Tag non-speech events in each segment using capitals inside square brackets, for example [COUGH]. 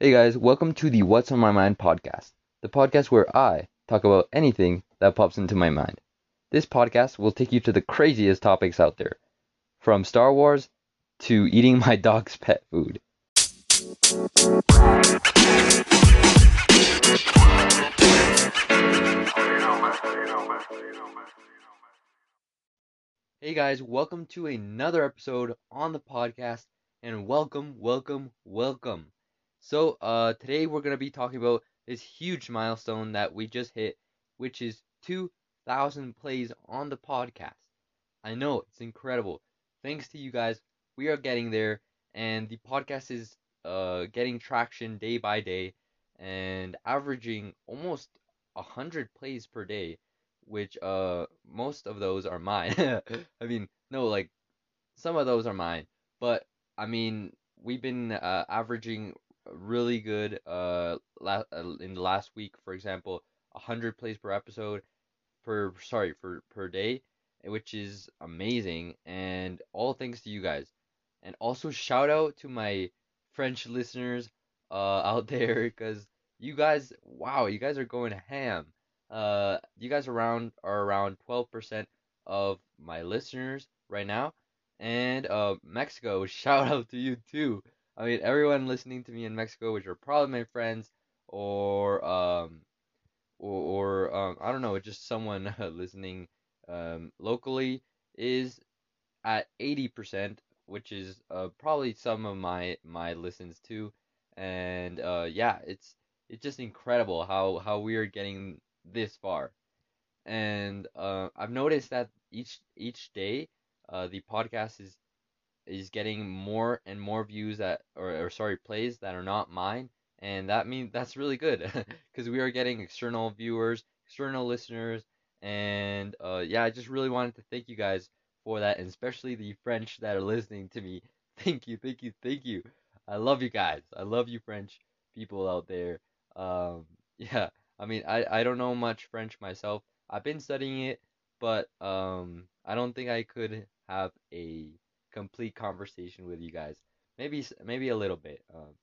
Hey guys, welcome to the What's on My Mind podcast, the podcast where I talk about anything that pops into my mind. This podcast will take you to the craziest topics out there, from Star Wars to eating my [LAUGHS] dog's pet food. Hey guys, welcome to another episode on the podcast, and welcome, welcome, welcome. So, uh, today we're gonna be talking about this huge milestone that we just hit, which is 2,000 plays on the podcast. I know it's incredible. Thanks to you guys, we are getting there, and the podcast is uh getting traction day by day, and averaging almost 100 plays per day, which uh most of those are mine. [LAUGHS] I mean, no, like some of those are mine, but I mean, we've been uh, averaging really good uh, la- uh in the last week, for example, 100 plays per episode per sorry, for per day, which is amazing and all thanks to you guys. And also shout out to my French listeners uh [LAUGHS] out there because you guys wow, you guys are going ham. Uh you guys around are around 12% of my listeners right now. And uh Mexico, [LAUGHS] shout out to you too. I mean, everyone listening to me in Mexico, which are probably my friends, or um, or, or um, I don't know, just someone [LAUGHS] listening um locally is at 80%, which is uh probably some of my my listens too. And uh yeah, it's it's just incredible how how we are getting this far. And uh I've noticed that each each day uh the podcast is is getting more and more views that or, or sorry plays that are not mine and that means that's really good [LAUGHS] because we are getting external viewers external listeners and uh yeah i just really wanted to thank you guys for that and especially the french that are listening to me. [LAUGHS] Thank you thank you thank you. I love you guys. I love you french people out there. Um [LAUGHS] yeah i mean i i don't know much french myself. I've been studying it but um i don't think i could have a complete conversation with you guys. Maybe maybe a little bit. Um,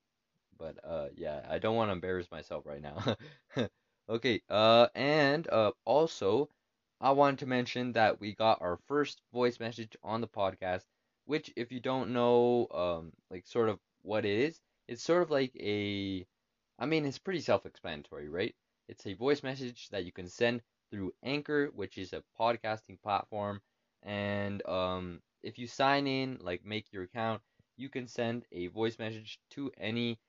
but uh, yeah, I don't want to embarrass myself right now. [LAUGHS] okay. Uh, and uh, also, I wanted to mention that we got our first voice message on the podcast, which, if you don't know, um, like sort of what it is, it's sort of like a, I mean, it's pretty self-explanatory, right? It's a voice message that you can send through Anchor, which is a podcasting platform, and um, if you sign in, like make your account, you can send a voice message to any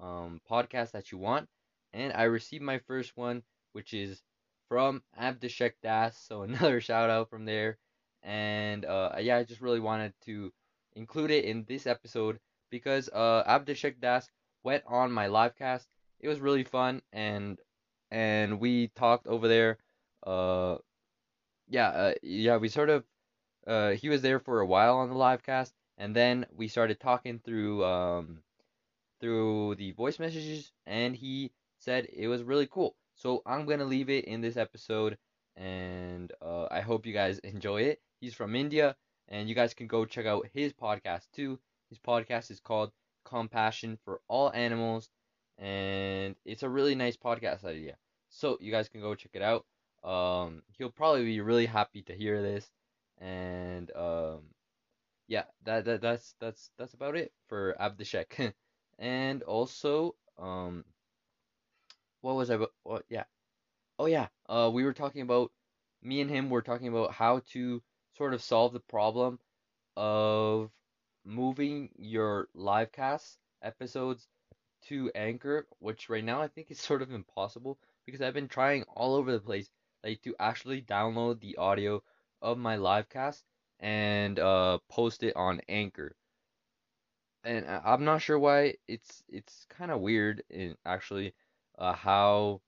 um, podcast that you want. And I received my first one, which is from Abhishek Das. So [LAUGHS] another shout out from there. And uh, yeah, I just really wanted to include it in this episode because uh, Abhishek Das went on my live cast. It was really fun and and we talked over there. Uh, yeah, uh, yeah, we sort of uh, he was there for a while on the live cast, and then we started talking through um, through the voice messages, and he said it was really cool. So I'm gonna leave it in this episode, and uh, I hope you guys enjoy it. He's from India, and you guys can go check out his podcast too. His podcast is called Compassion for All Animals, and it's a really nice podcast idea. So you guys can go check it out. Um, he'll probably be really happy to hear this and um, yeah, that, that that's that's that's about it for Abhishek. [LAUGHS] and also, um, what was I? What? Yeah. Oh yeah. Uh, we were talking about me and him were talking about how to sort of solve the problem of moving your live cast episodes to Anchor, which right now I think is [LAUGHS] sort of impossible because I've been trying all over the place, like to actually download the audio of my live cast and uh, post it on Anchor. And I'm not sure why it's it's kind of weird in actually uh, how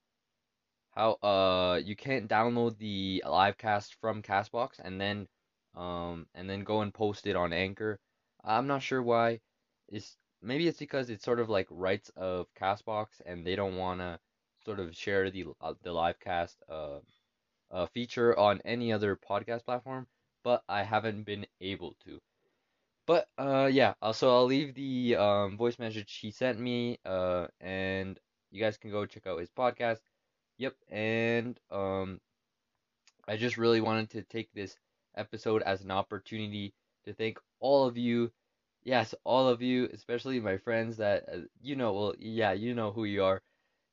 how uh you can't download the live cast from Castbox and then um and then go and post it on Anchor. I'm not sure why. It's maybe it's because it's sort of like rights of Castbox and they don't want to sort of share the uh, the live cast uh uh, feature on any other podcast platform, but I haven't been able to. But uh yeah, also I'll leave the um voice message he sent me uh and you guys can go check out his podcast. Yep, and um I just really wanted to take this episode as an opportunity to thank all of you. Yes, all of you, especially my friends that uh, you know, well, yeah, you know who you are.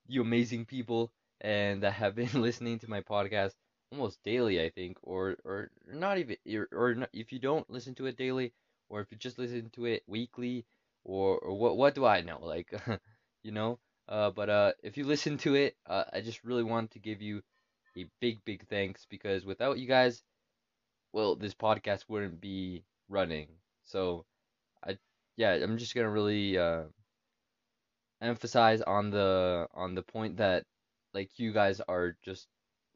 You amazing people and that have been [LAUGHS] listening to my podcast almost daily, I think, or or not even or, not, if you don't listen to it daily or if you just listen to it weekly or or what what do I know? [LAUGHS] Like you know, uh but uh if you listen to it, uh, I just really want to give you a big, big thanks because without you guys, well, this podcast wouldn't be running. So I, yeah, I'm just gonna really uh, emphasize on the on the point that like you guys are just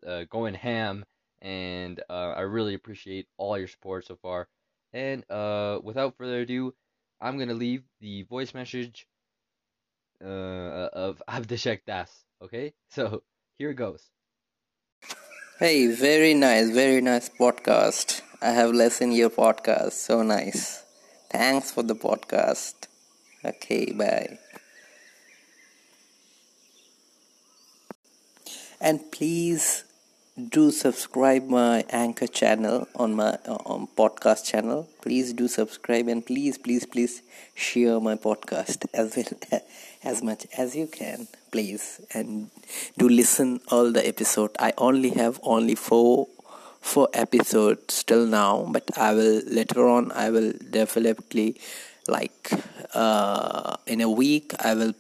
uh, going ham, and uh, I really appreciate all your support so far. And uh, without further ado, I'm gonna leave the voice message uh, of [LAUGHS] Abhishek Das. Okay, so here it goes. Hey, very nice, very nice podcast. I have listened your podcast. So nice. Thanks for the podcast. Okay, bye. And please do subscribe my anchor channel on my uh, um, podcast channel. Please do subscribe and please please please share my podcast as well [LAUGHS] as much as you can please. And do listen all the episode. I only have only four four episodes till now but i will later on i will definitely like uh, in a week i will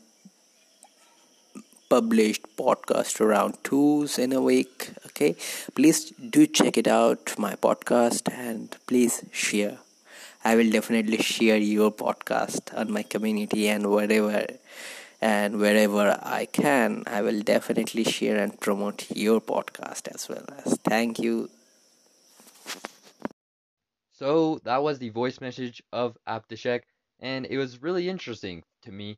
published podcast around twos in a week okay? Please do check it out my podcast and please share. I will definitely share your podcast on my community and wherever and wherever i can i will definitely share and promote your podcast as well as thank you. So that was the voice message of Abhishek, and it was really interesting to me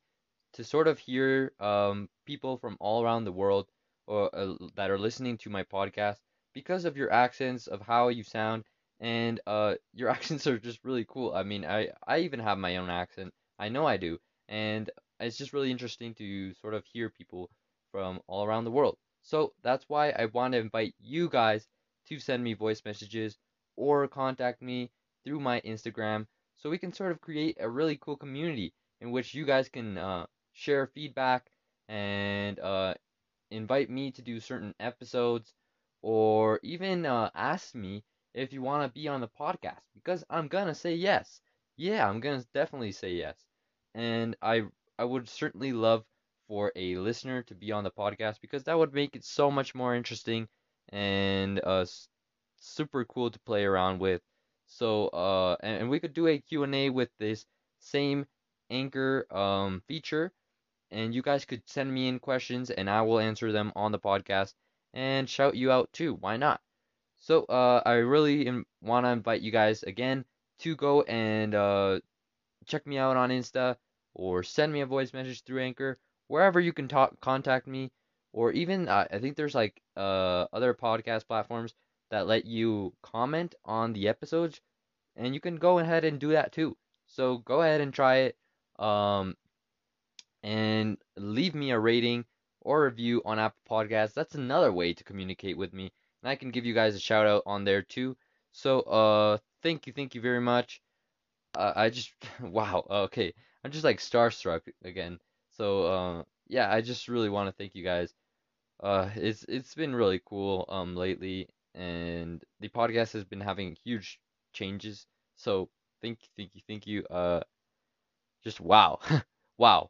to sort of hear um, people from all around the world or uh, that are listening to my podcast because of your accents, of how you sound, and uh, your [LAUGHS] accents are just really cool. I mean, I I even have my own accent. I know I do, and it's just really interesting to sort of hear people from all around the world. So that's why I want to invite you guys to send me voice messages or contact me through my Instagram so we can sort of create a really cool community in which you guys can uh, share feedback and uh, invite me to do certain episodes or even uh, ask me if you want to be on the podcast because I'm gonna say yes. Yeah, I'm gonna definitely say yes. And I I would certainly love for a listener to be on the podcast because that would make it so much more interesting and uh super cool to play around with. So uh and, and we could do a Q&A with this same anchor um feature and you guys could send me in questions and I will answer them on the podcast and shout you out too. Why not? So uh, I really want to invite you guys again to go and uh, check me out on Insta or send me a voice message through Anchor, wherever you can talk, contact me, or even uh, I think there's like uh, other podcast platforms that let you comment on the episodes, and you can go ahead and do that too. So go ahead and try it. Um, and leave me a rating or review on Apple Podcasts. That's another way to communicate with me, and I can give you guys a shout out on there too. So, uh, thank you, thank you very much. Uh, I just, [LAUGHS] wow, okay, I'm just like starstruck again. So, uh, yeah, I just really want to thank you guys. Uh, it's it's been really cool um lately, and the podcast has been having huge changes. So, thank you, thank you, thank you. Uh, just wow, [LAUGHS] wow.